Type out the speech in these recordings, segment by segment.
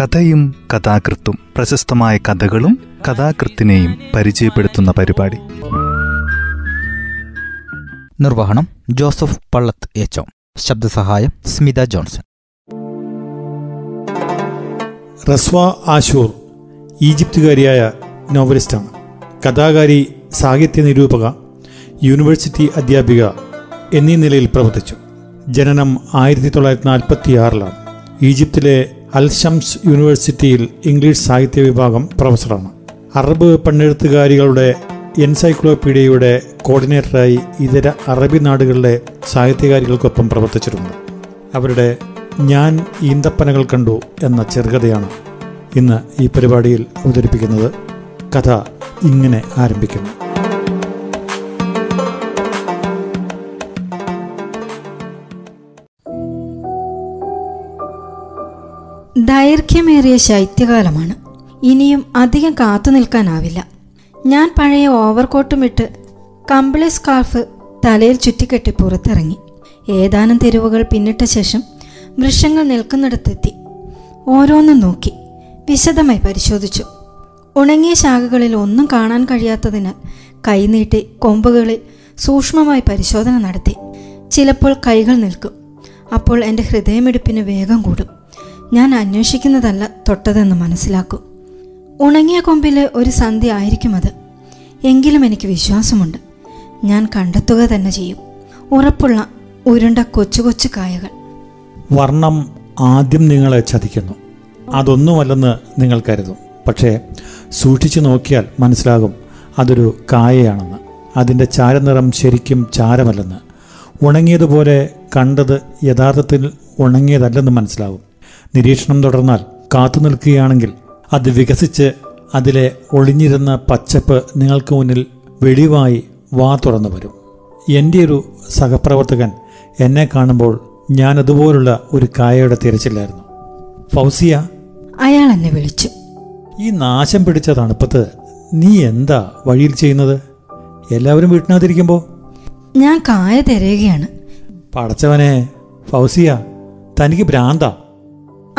കഥയും കഥാകൃത്തും പ്രശസ്തമായ കഥകളും കഥാകൃത്തിനെയും പരിചയപ്പെടുത്തുന്ന പരിപാടി. നിർവഹണം ജോസഫ് പള്ളത്ത് എച്ചോ ശബ്ദസഹായം സ്മിത ജോൺസൺ. റസ്വ ആശൂർ ഈജിപ്തുകാരിയായ നോവലിസ്റ്റാണ്. കഥാകാരി സാഹിത്യ നിരൂപക യൂണിവേഴ്സിറ്റി അധ്യാപിക എന്നീ നിലയിൽ പ്രവർത്തിച്ചു. ജനനം ആയിരത്തി തൊള്ളായിരത്തി നാൽപ്പത്തി ആറിലാണ് ഈജിപ്തിലെ അൽഷംസ് യൂണിവേഴ്സിറ്റിയിൽ ഇംഗ്ലീഷ് സാഹിത്യ വിഭാഗം പ്രൊഫസറാണ്. അറബ് പെണ്ണെഴുത്തുകാരികളുടെ എൻസൈക്ലോപീഡിയയുടെ കോർഡിനേറ്ററായി ഇതര അറബി നാടുകളിലെ സാഹിത്യകാരികൾക്കൊപ്പം പ്രവർത്തിച്ചിട്ടുണ്ട്. അവരുടെ ഞാൻ ഈന്തപ്പനകൾ കണ്ടു എന്ന ചെറുകഥയാണ് ഇന്ന് ഈ പരിപാടിയിൽ അവതരിപ്പിക്കുന്നത്. കഥ ഇങ്ങനെ ആരംഭിക്കുന്നു. ദൈർഘ്യമേറിയ ശൈത്യകാലമാണ്. ഇനിയും അധികം കാത്തു നിൽക്കാനാവില്ല. ഞാൻ പഴയ ഓവർകോട്ടും ഇട്ട് കമ്പിളി സ്കാർഫ് തലയിൽ ചുറ്റിക്കെട്ടി പുറത്തിറങ്ങി. ഏതാനും തെരുവുകൾ പിന്നിട്ട ശേഷം വൃക്ഷങ്ങൾ നിൽക്കുന്നിടത്തെത്തി. ഓരോന്നും നോക്കി വിശദമായി പരിശോധിച്ചു. ഉണങ്ങിയ ശാഖകളിൽ ഒന്നും കാണാൻ കഴിയാത്തതിനാൽ കൈനീട്ടി കൊമ്പുകളിൽ സൂക്ഷ്മമായി പരിശോധന നടത്തി. ചിലപ്പോൾ കൈകൾ നിൽക്കും. അപ്പോൾ എന്റെ ഹൃദയമിടിപ്പിന് വേഗം കൂടും. ഞാൻ അന്വേഷിക്കുന്നതല്ല തൊട്ടതെന്ന് മനസ്സിലാക്കൂ. ഉണങ്ങിയ കൊമ്പിലെ ഒരു സന്ധ്യ ആയിരിക്കും അത്. എങ്കിലും എനിക്ക് വിശ്വാസമുണ്ട്. ഞാൻ കണ്ടെത്തുക തന്നെ ചെയ്യും. ഉറപ്പുള്ള ഉരുണ്ട കൊച്ചു കൊച്ചു കായകൾ. വർണം ആദ്യം നിങ്ങളെ ചതിക്കുന്നു. അതൊന്നുമല്ലെന്ന് നിങ്ങൾ കരുതും. പക്ഷേ സൂക്ഷിച്ചു നോക്കിയാൽ മനസ്സിലാകും അതൊരു കായയാണെന്ന്. അതിന്റെ ചാരനിറം ശരിക്കും ചാരമല്ലെന്ന്. ഉണങ്ങിയതുപോലെ കണ്ടത് യഥാർത്ഥത്തിൽ ഉണങ്ങിയതല്ലെന്ന് മനസ്സിലാകും. നിരീക്ഷണം തുടർന്നാൽ കാത്തു നിൽക്കുകയാണെങ്കിൽ അത് വികസിച്ച് അതിലെ ഒളിഞ്ഞിരുന്ന പച്ചപ്പ് നിങ്ങൾക്ക് മുന്നിൽ വെളിവായി വാ തുറന്നു വരും. എന്റെ ഒരു സഹപ്രവർത്തകൻ എന്നെ കാണുമ്പോൾ ഞാൻ അതുപോലുള്ള ഒരു കായയുടെ തിരച്ചില്ലായിരുന്നു ഫൗസിയ അയാൾ എന്നെ വിളിച്ചു. ഈ നാശം പിടിച്ച തണുപ്പത്ത് നീ എന്താ വഴിയിൽ ചെയ്യുന്നത്? എല്ലാവരും വീട്ടിനകത്തിരിക്കുമ്പോൾ ഞാൻ കായ തിരയുകയാണ്. പടച്ചവനെ ഫൗസിയ തനിക്ക് ഭ്രാന്താ.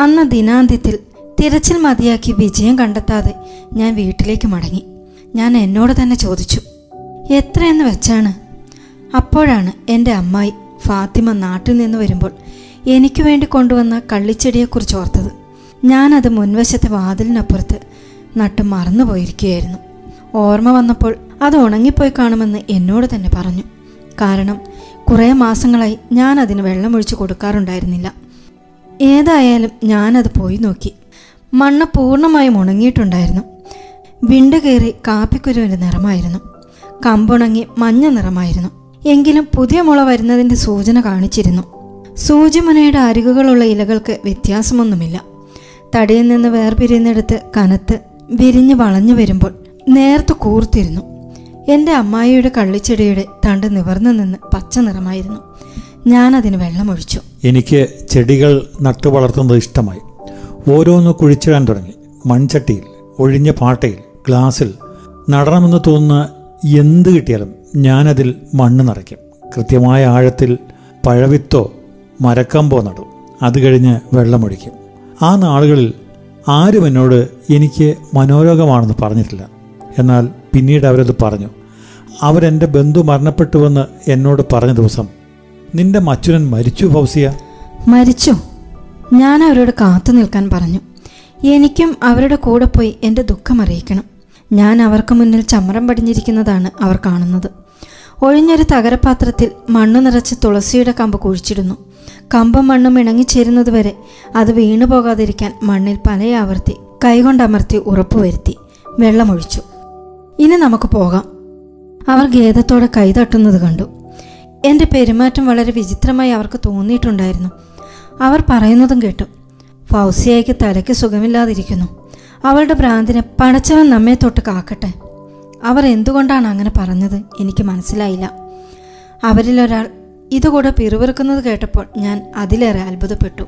അന്ന് ദിനാന്ത്യത്തിൽ തിരച്ചിൽ മതിയാക്കി വിജയം കണ്ടെത്താതെ ഞാൻ വീട്ടിലേക്ക് മടങ്ങി. ഞാൻ എന്നോട് തന്നെ ചോദിച്ചു എത്രയെന്ന് വെച്ചാണ്? അപ്പോഴാണ് എന്റെ അമ്മായി ഫാത്തിമ നാട്ടിൽ നിന്ന് വരുമ്പോൾ എനിക്ക് വേണ്ടി കൊണ്ടുവന്ന കള്ളിച്ചെടിയെക്കുറിച്ച് ഓർത്തത്. ഞാനത് മുൻവശത്തെ വാതിലിനപ്പുറത്ത് നട്ട് മറന്നുപോയിരിക്കുകയായിരുന്നു ഓർമ്മ വന്നപ്പോൾ അത് ഉണങ്ങിപ്പോയി കാണുമെന്ന് എന്നോട് തന്നെ പറഞ്ഞു. കാരണം കുറേ മാസങ്ങളായി ഞാൻ അതിന് വെള്ളമൊഴിച്ചു കൊടുക്കാറുണ്ടായിരുന്നില്ല. ഏതായാലും ഞാനത് പോയി നോക്കി. മണ്ണ് പൂർണമായും ഉണങ്ങിയിട്ടുണ്ടായിരുന്നു. വിണ്ട് കയറി കാപ്പിക്കുരുവിന്റെ നിറമായിരുന്നു. കമ്പുണങ്ങി മഞ്ഞ നിറമായിരുന്നു. എങ്കിലും പുതിയ മുള വരുന്നതിന്റെ സൂചന കാണിച്ചിരുന്നു. സൂചിമുനയുടെ അരികുകളുള്ള ഇലകൾക്ക് വ്യത്യാസമൊന്നുമില്ല. തടിയിൽ നിന്ന് വേർപിരിയുന്നിടത്ത് കനത്ത് വിരിഞ്ഞ് വളഞ്ഞു വരുമ്പോൾ നേർത്ത് കൂർത്തിരുന്നു. എന്റെ അമ്മായിയുടെ കള്ളിച്ചെടിയുടെ തണ്ട് നിവർന്നു നിന്ന് പച്ച നിറമായിരുന്നു. ഞാനതിന് വെള്ളമൊഴിച്ചു. എനിക്ക് ചെടികൾ നട്ടു വളർത്തുന്നത് ഇഷ്ടമായി. ഓരോന്ന് കുഴിച്ചിടാൻ തുടങ്ങി. മൺചട്ടിയിൽ ഒഴിഞ്ഞ പാട്ടയിൽ ഗ്ലാസിൽ. നടണമെന്ന് തോന്നുന്ന എന്ത് കിട്ടിയാലും ഞാനതിൽ മണ്ണ് നിറയ്ക്കും. കൃത്യമായ ആഴത്തിൽ പഴവിത്തോ മരക്കമ്പോ നടും. അത് കഴിഞ്ഞ് വെള്ളമൊഴിക്കും. ആ നാളുകളിൽ ആരും എന്നോട് എനിക്ക് മനോരോഗമാണെന്ന് പറഞ്ഞിട്ടില്ല. എന്നാൽ പിന്നീട് അവരത് പറഞ്ഞു. അവരെന്റെ ബന്ധു മരണപ്പെട്ടുവെന്ന് എന്നോട് പറഞ്ഞ ദിവസം നിന്റെ മച്ചുരൻ മരിച്ചു ഫൗസിയ? മരിച്ചു. ഞാൻ അവരോട് കാത്തു നിൽക്കാൻ പറഞ്ഞു. എനിക്കും അവരുടെ കൂടെ പോയി എന്റെ ദുഃഖം അറിയിക്കണം. ഞാൻ അവർക്ക് മുന്നിൽ ചമ്രം പടിഞ്ഞിരിക്കുന്നതാണ് അവർ കാണുന്നത്. ഒഴിഞ്ഞൊരു തകരപാത്രത്തിൽ മണ്ണ് നിറച്ച് തുളസിയുടെ കമ്പ് കുഴിച്ചിടുന്നു. കമ്പും മണ്ണും ഇണങ്ങിച്ചേരുന്നതുവരെ അത് വീണു പോകാതിരിക്കാൻ മണ്ണിൽ പലയാവർത്തി കൈകൊണ്ടമർത്തി ഉറപ്പുവരുത്തി വെള്ളമൊഴിച്ചു. ഇനി നമുക്ക് പോകാം. അവർ ഖേദത്തോടെ കൈതട്ടുന്നത് കണ്ടു. എന്റെ പെരുമാറ്റം വളരെ വിചിത്രമായി അവർക്ക് തോന്നിയിട്ടുണ്ടായിരുന്നു. അവർ പറയുന്നതും കേട്ടു. ഫൗസിയയ്ക്ക് തലയ്ക്ക് സുഖമില്ലാതിരിക്കുന്നു. അവളുടെ ഭ്രാന്തിനെ പണച്ചവൻ നമ്മെ തൊട്ട് കാക്കട്ടെ. അവർ എന്തുകൊണ്ടാണ് അങ്ങനെ പറഞ്ഞത് എനിക്ക് മനസ്സിലായില്ല. അവരിലൊരാൾ ഇതുകൂടെ പിറുവിറുക്കുന്നത് കേട്ടപ്പോൾ ഞാൻ അതിലേറെ അത്ഭുതപ്പെട്ടു.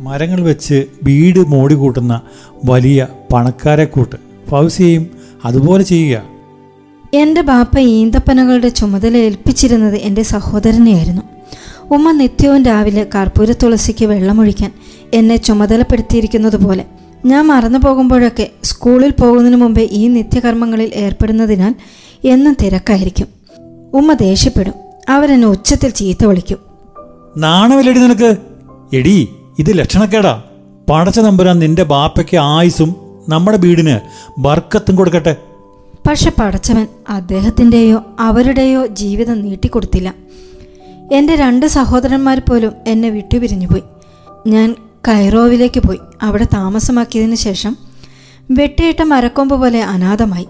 മരങ്ങൾ വെച്ച് വീട് മോടി കൂട്ടുന്ന വലിയ പണക്കാരെ കൂട്ട് ഫൗസിയയും അതുപോലെ ചെയ്യുക. എന്റെ ബാപ്പ ഈന്തപ്പനകളുടെ ചുമതല ഏൽപ്പിച്ചിരുന്നത് എന്റെ സഹോദരനെയായിരുന്നു. ഉമ്മ നിത്യവും രാവിലെ കർപ്പൂര തുളസിക്ക് വെള്ളമൊഴിക്കാൻ എന്നെ ചുമതലപ്പെടുത്തിയിരിക്കുന്നത് പോലെ ഞാൻ മറന്നു പോകുമ്പോഴൊക്കെ സ്കൂളിൽ പോകുന്നതിന് മുമ്പേ ഈ നിത്യകർമ്മങ്ങളിൽ ഏർപ്പെടുന്നതിനാൽ എന്നും തിരക്കായിരിക്കും. ഉമ്മ ദേഷ്യപ്പെടും. അവരെന്നെ ഉച്ചത്തിൽ ചീത്ത വിളിക്കും. നാണമില്ലടി നിനക്ക്. എടി ഇത് ലക്ഷണക്കേടാ. പടച്ച നമ്പുരാൻ നിന്റെ ബാപ്പയ്ക്ക് ആയുസും നമ്മുടെ വീടിന് ബർക്കത്തും കൊടുക്കട്ടെ. പക്ഷെ പടച്ചവൻ അദ്ദേഹത്തിന്റെയോ അവരുടെയോ ജീവിതം നീട്ടിക്കൊടുത്തില്ല. എന്റെ രണ്ട് സഹോദരന്മാർ പോലും എന്നെ വിട്ടുപിരിഞ്ഞുപോയി. ഞാൻ കൈറോവിലേക്ക് പോയി. അവിടെ താമസമാക്കിയതിനു ശേഷം വെട്ടിയിട്ട മരക്കൊമ്പ് പോലെ അനാഥമായി.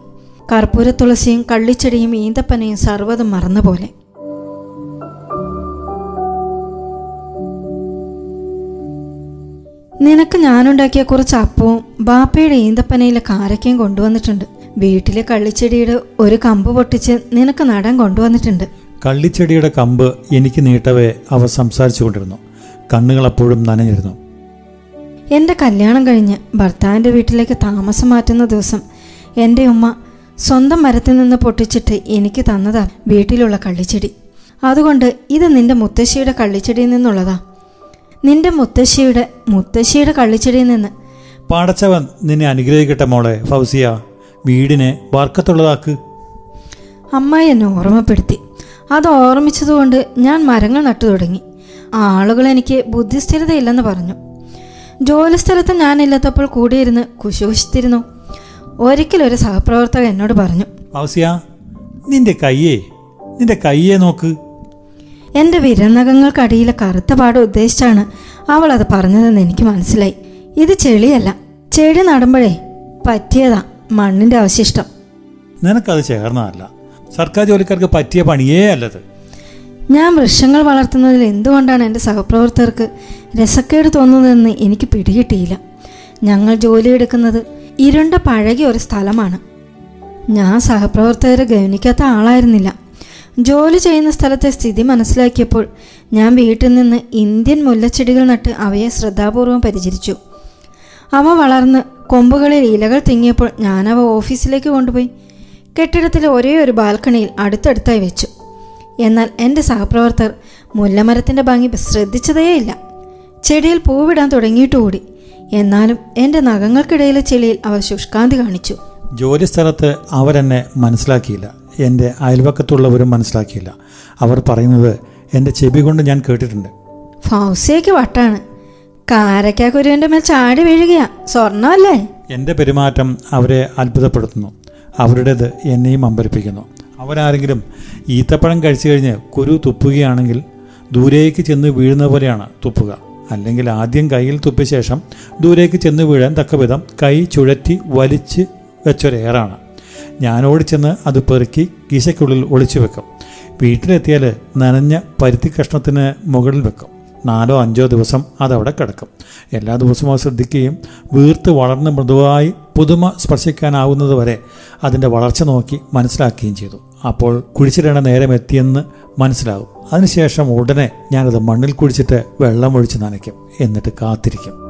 കർപ്പൂര തുളസിയും കള്ളിച്ചെടിയും ഈന്തപ്പനയും സർവതും മറന്ന പോലെ നിനക്ക് ഞാനുണ്ടാക്കിയ കുറച്ച് അപ്പവും ബാപ്പയുടെ ഈന്തപ്പനയിലെ കാരക്കയും കൊണ്ടുവന്നിട്ടുണ്ട്. വീട്ടിലെ കള്ളിച്ചെടിയുടെ ഒരു കമ്പ് പൊട്ടിച്ച് നിനക്ക് നടാൻ കൊണ്ടുവന്നിട്ടുണ്ട്. കള്ളിച്ചെടിയുടെ കമ്പ് എനിക്ക് നീട്ടവേ അവ സംസാരിച്ചു കൊണ്ടിരുന്നു. കണ്ണുകൾ അപ്പോഴും നനഞ്ഞിരുന്നു. എന്റെ കല്യാണം കഴിഞ്ഞ് ഭർത്താവിന്റെ വീട്ടിലേക്ക് താമസം മാറ്റുന്ന ദിവസം എന്റെ ഉമ്മ സ്വന്തം മരത്തിൽ നിന്ന് പൊട്ടിച്ചിട്ട് എനിക്ക് തന്നതാ വീട്ടിലുള്ള കള്ളിച്ചെടി. അതുകൊണ്ട് ഇത് നിന്റെ മുത്തശ്ശിയുടെ കള്ളിച്ചെടിയിൽ നിന്നുള്ളതാ. നിന്റെ മുത്തശ്ശിയുടെ മുത്തശ്ശിയുടെ കള്ളിച്ചെടിയിൽ നിന്ന് പാടച്ചവൻ നിന്നെ അനുഗ്രഹിക്കട്ടെ മോളെ ഫൗസിയ. വീടിനെ വർക്കത്തുള്ളതാക്ക്. അമ്മ എന്നെ ഓർമ്മപ്പെടുത്തി. അത് ഓർമ്മിച്ചതുകൊണ്ട് ഞാൻ മരങ്ങൾ നട്ടു തുടങ്ങി. ആളുകൾ എനിക്ക് ബുദ്ധിസ്ഥിരതയില്ലെന്ന് പറഞ്ഞു. ജോലിസ്ഥലത്ത് ഞാനില്ലാത്തപ്പോൾ കൂടിയിരുന്ന് കുശുകുശിത്തിരുന്നു ഒരിക്കലൊരു സഹപ്രവർത്തകൻ എന്നോട് പറഞ്ഞു. നിന്റെ കയ്യേ നിന്റെ കയ്യേ നോക്ക്. എന്റെ വിരനഖങ്ങൾക്കടിയിലെ കറുത്ത പാട് ഉദ്ദേശിച്ചാണ് അവൾ അത് പറഞ്ഞതെന്ന് എനിക്ക് മനസ്സിലായി. ഇത് ചെളിയല്ല. ചെടി നടുമ്പോഴേ പറ്റിയതാ. മണ്ണിന്റെ അവശിഷ്ടം. നിനക്കത് ചേർന്നതല്ല. സർക്കാർ ജോലിക്കാർക്ക് പറ്റിയ പണിയേ അല്ലത്. ഞാൻ വൃക്ഷങ്ങൾ വളർത്തുന്നതിൽ എന്തുകൊണ്ടാണ് എന്റെ സഹപ്രവർത്തകർക്ക് രസക്കേട് തോന്നുന്നതെന്ന് എനിക്ക് പിടികിട്ടിയില്ല. ഞങ്ങൾ ജോലിയെടുക്കുന്നത് ഇരുണ്ട പഴകിയ ഒരു സ്ഥലമാണ്. ഞാൻ സഹപ്രവർത്തകരെ ഗവനിക്കാത്ത ആളായിരുന്നില്ല. ജോലി ചെയ്യുന്ന സ്ഥലത്തെ സ്ഥിതി മനസ്സിലാക്കിയപ്പോൾ ഞാൻ വീട്ടിൽ നിന്ന് ഇന്ത്യൻ മുല്ലച്ചെടികൾ നട്ട് അവയെ ശ്രദ്ധാപൂർവം പരിചരിച്ചു. അവ വളർന്ന് കൊമ്പുകളിൽ ഇലകൾ തിങ്ങിയപ്പോൾ ഞാനവ ഓഫീസിലേക്ക് കൊണ്ടുപോയി. കെട്ടിടത്തിലെ ഒരേ ഒരു ബാൽക്കണിയിൽ അടുത്തടുത്തായി വെച്ചു. എന്നാൽ എന്റെ സഹപ്രവർത്തകർ മുല്ലമരത്തിന്റെ ഭംഗി ശ്രദ്ധിച്ചതേയില്ല. ചെടിയിൽ പൂവിടാൻ തുടങ്ങിയിട്ടുകൂടി. എന്നാലും എന്റെ നഖങ്ങൾക്കിടയിലെ ചെളിയിൽ അവർ ശുഷ്കാന്തി കാണിച്ചു. ജോലിസ്ഥലത്ത് അവരെന്നെ മനസ്സിലാക്കിയില്ല. എന്റെ അയൽവക്കത്തുള്ളവരും മനസ്സിലാക്കിയില്ല. അവർ പറയുന്നത് എന്റെ ചെവി കൊണ്ട് ഞാൻ കേട്ടിട്ടുണ്ട്. ഫൗസേക്ക് വട്ടാണ്. കാരക്കാക്കുരുവിന്റെ മേൽ ചാടി വീഴുകയാ. സ്വർണമല്ലേ എന്റെ പെരുമാറ്റം അവരെ അത്ഭുതപ്പെടുത്തുന്നു. അവരുടേത് എന്നെയും അമ്പരിപ്പിക്കുന്നു. അവരാരെങ്കിലും ഈത്തപ്പഴം കഴിച്ചു കഴിഞ്ഞ് കുരു തുപ്പുകയാണെങ്കിൽ ദൂരേക്ക് ചെന്ന് വീഴുന്ന പോലെയാണ് തുപ്പുക. അല്ലെങ്കിൽ ആദ്യം കയ്യിൽ തുപ്പിയ ശേഷം ദൂരേക്ക് ചെന്ന് വീഴാൻ തക്കവിധം കൈ ചുഴറ്റി വലിച്ച് വെച്ചൊരേറാണ് ഞാൻ ചെന്ന് അത് പെറുക്കി കീശയ്ക്കുള്ളിൽ ഒളിച്ചു വെക്കും. വീട്ടിലെത്തിയാൽ നനഞ്ഞ പരുത്തി കഷ്ണത്തിന് മുകളിൽ വെക്കും. നാലോ അഞ്ചോ ദിവസം അതവിടെ കിടക്കും. എല്ലാ ദിവസവും അത് ശ്രദ്ധിക്കുകയും വീർത്ത് വളർന്ന് മൃദുവായി പുതുമ സ്പർശിക്കാനാവുന്നത് വരെ അതിന്റെ വളർച്ച നോക്കി മനസ്സിലാക്കുകയും ചെയ്തു. അപ്പോൾ കുഴിച്ചിടേണ്ട നേരം എത്തിയെന്ന് മനസ്സിലാവും. അതിനുശേഷം ഉടനെ ഞാനത് മണ്ണിൽ കുഴിച്ചിട്ട് വെള്ളം ഒഴിച്ച് നനയ്ക്കും. എന്നിട്ട് കാത്തിരിക്കും.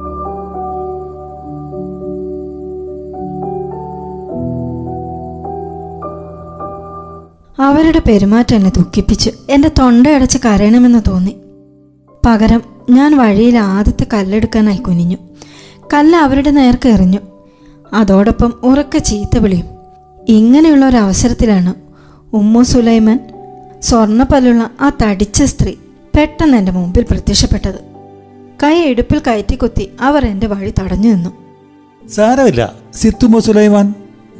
അവരുടെ പെരുമാറ്റം എന്നെ ദുഃഖിപ്പിച്ചു എന്റെ തൊണ്ടയടച്ച് കരയണമെന്ന് തോന്നി. പകരം ഞാൻ വഴിയിൽ ആദ്യത്തെ കല്ലെടുക്കാനായി കുനിഞ്ഞു. കല്ല് അവരുടെ നേർക്ക് എറിഞ്ഞു. അതോടൊപ്പം ഉറക്ക ചീത്ത വിളിയും. ഇങ്ങനെയുള്ള ഒരു അവസരത്തിലാണ് ഉമ്മു സുലൈമാൻ സ്വർണപ്പല്ലുള്ള ആ തടിച്ച സ്ത്രീ പെട്ടെന്ന് എന്റെ മുമ്പിൽ പ്രത്യക്ഷപ്പെട്ടത്. കൈ ഇടുപ്പിൽ കയറ്റിക്കുത്തി അവർ എന്റെ വഴി തടഞ്ഞു നിന്നു. സാരമില്ല. സിത്തുമോ സുലൈമാൻ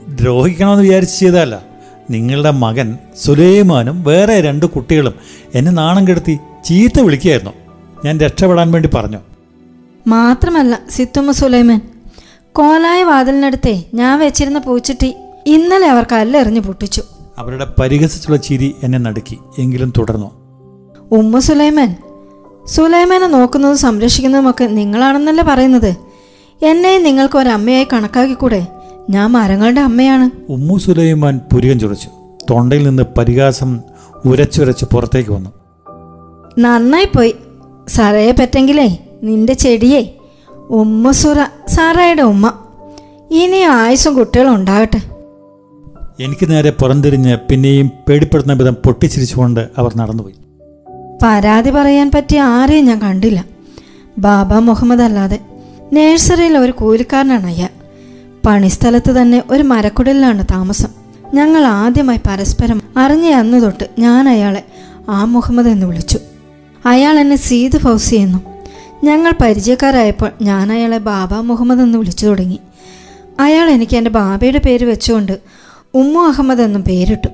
ദ്രോഹിക്കണമെന്ന് വിചാരിച്ച് ചെയ്തതല്ല. നിങ്ങളുടെ മകൻ സുലൈമാനും വേറെ രണ്ട് കുട്ടികളും എന്നെ നാണം കെടുത്തി ചീത്ത വിളിക്കുകയായിരുന്നു. ഞാൻ രക്ഷപ്പെടാൻ വേണ്ടി പറഞ്ഞു. മാത്രമല്ല സിത്തുമ്മ സുലൈമാൻ കോലായ വാതിലിനടുത്തെ ഞാൻ വെച്ചിരുന്ന പൂച്ചട്ടി ഇന്നലെ അവർ കല്ലെറിഞ്ഞു പൊട്ടിച്ചു. അവരുടെ പരിഹസിച്ചുള്ള ചിരി എന്നെ നടുക്കി എങ്കിലും തുടർന്നു. ഉമ്മ സുലൈമാൻ സുലൈമാനെ നോക്കുന്നതും സംരക്ഷിക്കുന്നതുമൊക്കെ നിങ്ങളാണെന്നല്ലേ പറയുന്നത്? എന്നെ നിങ്ങൾക്ക് ഒരമ്മയായി കണക്കാക്കിക്കൂടെ? ഞാൻ മരങ്ങളുടെ അമ്മയാണ്. ഉമ്മു സുലൈമാൻ പുരികം ചുടച്ചു തൊണ്ടയിൽ നിന്ന് പരിഹാസം ഉരച്ചുരച്ച് പുറത്തേക്ക് വന്നു. നന്നായി പോയി സാറയെ പറ്റെങ്കിലേ നിന്റെ ചെടിയെ. ഉമ്മ സുറ സാറയുടെ ഉമ്മ. ഇനി ആയുസും കുട്ടികളും ഉണ്ടാകട്ടെ. എനിക്ക് നേരെ പുറംതിരിഞ്ഞ് പിന്നെയും പേടിപ്പെടുന്ന വിധം പൊട്ടിച്ചിരിച്ചുകൊണ്ട് അവർ നടന്നുപോയി. പരാതി പറയാൻ പറ്റിയ ആരെയും ഞാൻ കണ്ടില്ല. ബാബ മുഹമ്മദ് അല്ലാതെ നേഴ്സറിയിൽ ഒരു കൂലിക്കാരനാണ് അയാൾ. പണിസ്ഥലത്ത് തന്നെ ഒരു മരക്കുടലിലാണ് താമസം. ഞങ്ങൾ ആദ്യമായി പരസ്പരം അറിഞ്ഞ അന്ന് തൊട്ട് ഞാൻ അയാളെ ആ മുഹമ്മദ് എന്ന് വിളിച്ചു. അയാൾ എന്നെ സീത് ഫൗസി എന്നും ഞങ്ങൾ പരിചയക്കാരായപ്പോൾ ഞാൻ അയാളെ ബാബ മുഹമ്മദ് എന്ന് വിളിച്ചു തുടങ്ങി. അയാൾ എനിക്ക് എന്റെ ബാബയുടെ പേര് വെച്ചുകൊണ്ട് ഉമ്മു അഹമ്മദ് എന്നും പേരിട്ടു.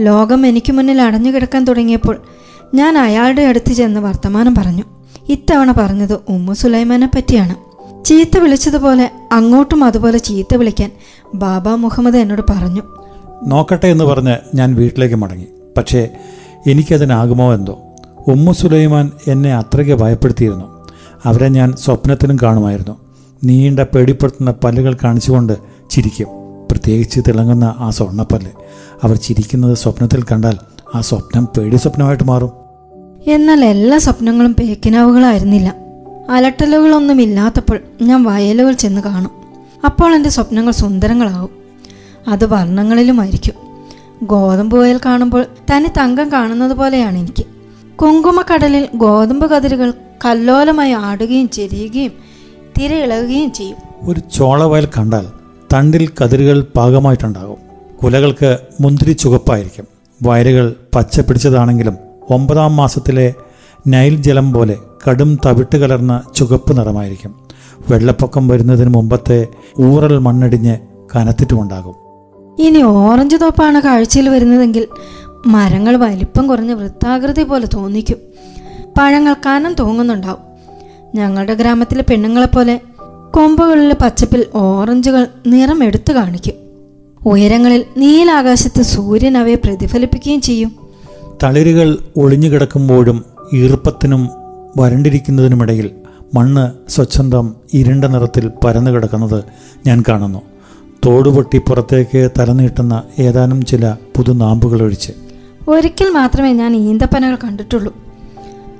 ലോകം എനിക്ക് മുന്നിൽ അടഞ്ഞു കിടക്കാൻ തുടങ്ങിയപ്പോൾ ഞാൻ അയാളുടെ അടുത്ത് ചെന്ന് വർത്തമാനം പറഞ്ഞു. ഇത്തവണ പറഞ്ഞത് ഉമ്മു സുലൈമാനെ പറ്റിയാണ്. ചീത്ത വിളിച്ചതുപോലെ അങ്ങോട്ടും അതുപോലെ ചീത്ത വിളിക്കാൻ ബാബ മുഹമ്മദ് എന്നോട് പറഞ്ഞു. നോക്കട്ടെ എന്ന് പറഞ്ഞ് ഞാൻ വീട്ടിലേക്ക് മടങ്ങി. പക്ഷേ എനിക്കതിനാകുമോ എന്തോ? ഉമ്മു സുലൈമാൻ എന്നെ അത്രയ്ക്ക് ഭയപ്പെടുത്തിയിരുന്നു. അവരെ ഞാൻ സ്വപ്നത്തിലും കാണുമായിരുന്നു. നീണ്ട പേടിപ്പെടുത്തുന്ന പല്ലുകൾ കാണിച്ചുകൊണ്ട് ചിരിക്കും. പ്രത്യേകിച്ച് തിളങ്ങുന്ന ആ സ്വർണപ്പല്ല്. അവർ ചിരിക്കുന്നത് സ്വപ്നത്തിൽ കണ്ടാൽ ആ സ്വപ്നം പേടി സ്വപ്നമായിട്ട് മാറും. എന്നാൽ എല്ലാ സ്വപ്നങ്ങളും പേക്കിനാവുകളായിരുന്നില്ല. അലട്ടലുകളൊന്നും ഇല്ലാത്തപ്പോൾ ഞാൻ വയലുകൾ ചെന്ന് കാണും. അപ്പോൾ എന്റെ സ്വപ്നങ്ങൾ സുന്ദരങ്ങളാവും അത് വർണങ്ങളിലുമായിരിക്കും. ഗോതമ്പ് വയൽ കാണുമ്പോൾ തനി തങ്കം കാണുന്നത് പോലെയാണ് എനിക്ക്. കുങ്കുമക്കടലിൽ ഗോതമ്പ് കതിരുകൾ കല്ലോലമായി ആടുകയും ചെരിയുകയും തിരയിളകുകയും ചെയ്യും. ഒരു ചോളവയൽ കണ്ടാൽ തണ്ടിൽ കതിരുകൾ പാകമായിട്ടുണ്ടാകും. കുലകൾക്ക് മുന്തിരി ചുവപ്പായിരിക്കും. വയലുകൾ പച്ച പിടിച്ചതാണെങ്കിലും ഒമ്പതാം മാസത്തിലെ നൈൽ ജലം പോലെ കടും തവിട്ട് കലർന്ന ചുവപ്പ് നിറമായിരിക്കും. വെള്ളപ്പൊക്കം വരുന്നതിന് മുമ്പത്തെ ഊറൽ മണ്ണടിഞ്ഞ് കനത്തിട്ടുമുണ്ടാകും. ഇനി ഓറഞ്ച് തോപ്പാണ് കാഴ്ചയിൽ വരുന്നതെങ്കിൽ മരങ്ങൾ വലിപ്പം കുറഞ്ഞ വൃത്താകൃതി പോലെ തോന്നിക്കും. പഴങ്ങൾ കനം തോങ്ങുന്നുണ്ടാവും. ഞങ്ങളുടെ ഗ്രാമത്തിലെ പെണ്ണുങ്ങളെപ്പോലെ കൊമ്പുകളിലെ പച്ചപ്പിൽ ഓറഞ്ചുകൾ നിറം എടുത്തു കാണിക്കും. ഉയരങ്ങളിൽ നീലാകാശത്ത് സൂര്യൻ അവയെ പ്രതിഫലിപ്പിക്കുകയും ചെയ്യും. തളിരുകൾ ഒളിഞ്ഞുകിടക്കുമ്പോഴും ഈർപ്പത്തിനും വരണ്ടിരിക്കുന്നതിനുമിടയിൽ മണ്ണ് സ്വച്ഛന്തം ഇരുണ്ട നിറത്തിൽ പരന്നു കിടക്കുന്നത് ഞാൻ കാണുന്നു. തോടുപൊട്ടി പുറത്തേക്ക് തലനീട്ടുന്ന ഏതാനും ചില പുതുനാമ്പുകൾ ഒഴിച്ച്. ഒരിക്കൽ മാത്രമേ ഞാൻ ഈന്തപ്പനകൾ കണ്ടിട്ടുള്ളൂ.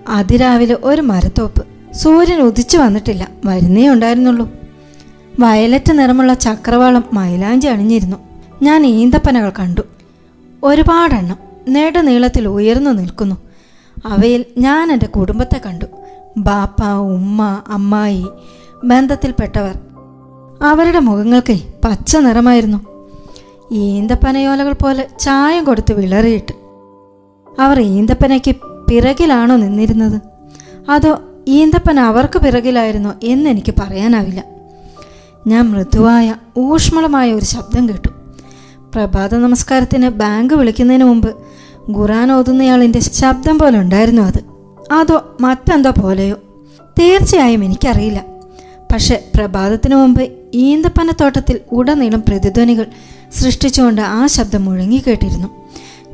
അതിരാവിലെ ഒരു മരത്തോപ്പ് സൂര്യൻ ഉദിച്ചു വന്നിട്ടില്ല. വരുന്നേ ഉണ്ടായിരുന്നുള്ളൂ. വയലറ്റ് നിറമുള്ള ചക്രവാളം മൈലാഞ്ചി അണിഞ്ഞിരുന്നു. ഞാൻ ഈന്തപ്പനകൾ കണ്ടു. ഒരുപാടെണ്ണം നെടുനീളത്തിൽ ഉയർന്നു നിൽക്കുന്നു. അവയിൽ ഞാൻ എന്റെ കുടുംബത്തെ കണ്ടു. ബാപ്പ ഉമ്മ അമ്മായി ബന്ധത്തിൽപ്പെട്ടവർ. അവരുടെ മുഖങ്ങൾക്ക് പച്ച നിറമായിരുന്നു. ഈന്തപ്പനയോലകൾ പോലെ ചായം കൊടുത്ത് വിളറിയിട്ട് അവർ ഈന്തപ്പനയ്ക്ക് പിറകിലാണോ നിന്നിരുന്നത്? അതോ ഈന്തപ്പൻ അവർക്ക് പിറകിലായിരുന്നോ എന്നെനിക്ക് പറയാനാവില്ല. ഞാൻ മൃദുവായ ഊഷ്മളമായ ഒരു ശബ്ദം കേട്ടു. പ്രഭാത നമസ്കാരത്തിന് ബാങ്ക് വിളിക്കുന്നതിന് മുമ്പ് ഖുറാൻ ഓതുന്നയാളിന്റെ ശബ്ദം പോലെ ഉണ്ടായിരുന്നു അത്. അതോ മറ്റെന്തോ പോലെയോ? തീർച്ചയായും എനിക്കറിയില്ല. പക്ഷെ പ്രഭാതത്തിനു മുമ്പ് ഈന്തപ്പനത്തോട്ടത്തിൽ ഉടനീളം പ്രതിധ്വനികൾ സൃഷ്ടിച്ചുകൊണ്ട് ആ ശബ്ദം മുഴങ്ങിക്കേട്ടിരുന്നു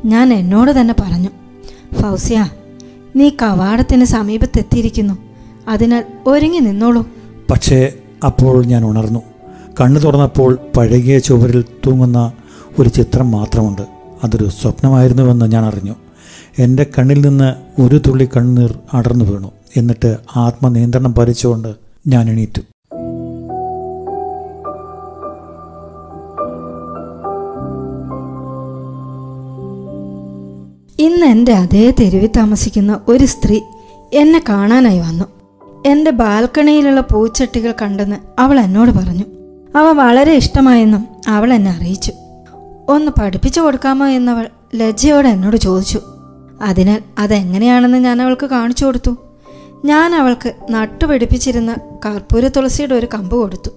ഞാൻ എന്നോട് തന്നെ പറഞ്ഞു ഫൗസിയ നീ കവാടത്തിന് സമീപത്തെത്തിയിരിക്കുന്നു. അതിനാൽ ഒരുങ്ങി നിന്നോളൂ. പക്ഷേ അപ്പോൾ ഞാൻ ഉണർന്നു. കണ്ണു തുറന്നപ്പോൾ പഴകിയ ചുവരിൽ തൂങ്ങുന്ന ഒരു ചിത്രം മാത്രമുണ്ട്. അതൊരു സ്വപ്നമായിരുന്നുവെന്ന് ഞാൻ അറിഞ്ഞു. എന്റെ കണ്ണിൽ നിന്ന് ഒരു തുള്ളി കണ്ണുനീർ അടർന്നു വീണു. എന്നിട്ട് ആത്മനിയന്ത്രണം പാലിച്ചുകൊണ്ട് ഞാൻ എണീറ്റു. ഇന്ന് എന്റെ അതേ തെരുവിൽ താമസിക്കുന്ന ഒരു സ്ത്രീ എന്നെ കാണാനായി വന്നു. എന്റെ ബാൽക്കണിയിലുള്ള പൂച്ചട്ടികൾ കണ്ടെന്ന് അവൾ എന്നോട് പറഞ്ഞു. അവ വളരെ ഇഷ്ടമായെന്നും അവൾ എന്നെ അറിയിച്ചു. ഒന്ന് പഠിപ്പിച്ചു കൊടുക്കാമോ എന്നവൾ ലജ്ജയോടെ എന്നോട് ചോദിച്ചു. അതിനാൽ അതെങ്ങനെയാണെന്ന് ഞാൻ അവൾക്ക് കാണിച്ചു കൊടുത്തു. ഞാൻ അവൾക്ക് നട്ടുപിടിപ്പിച്ചിരുന്ന കർപ്പൂര തുളസിയുടെ ഒരു കമ്പ് കൊടുത്തു.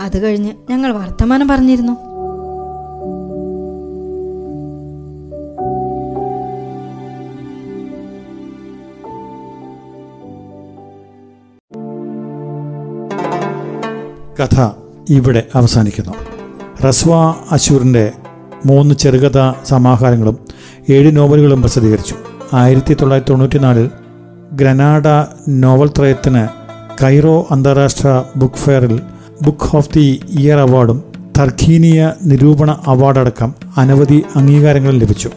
അത് കഴിഞ്ഞ് ഞങ്ങൾ വർത്തമാനം പറഞ്ഞിരുന്നു. കഥ ഇവിടെ അവസാനിക്കുന്നു. റസ്വ അശൂറിന്റെ മൂന്ന് ചെറുകഥ സമാഹാരങ്ങളും ഏഴ് നോവലുകളും പ്രസിദ്ധീകരിച്ചു. ആയിരത്തി തൊള്ളായിരത്തി തൊണ്ണൂറ്റി നാലിൽ ഗ്രനാഡ നോവൽ ത്രയത്തിന് കൈറോ അന്താരാഷ്ട്ര ബുക്ക് ഫെയറിൽ ബുക്ക് ഓഫ് ദി ഇയർ അവാർഡും തർഖീനിയ നിരൂപണ അവാർഡടക്കം അനവധി അംഗീകാരങ്ങളും ലഭിച്ചു.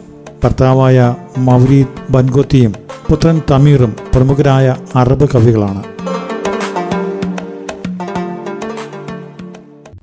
ഭർത്താവായ മൗരീദ് ബൻഗോത്തിയും പുത്രൻ തമീറും പ്രമുഖരായ അറബ് കവികളാണ്.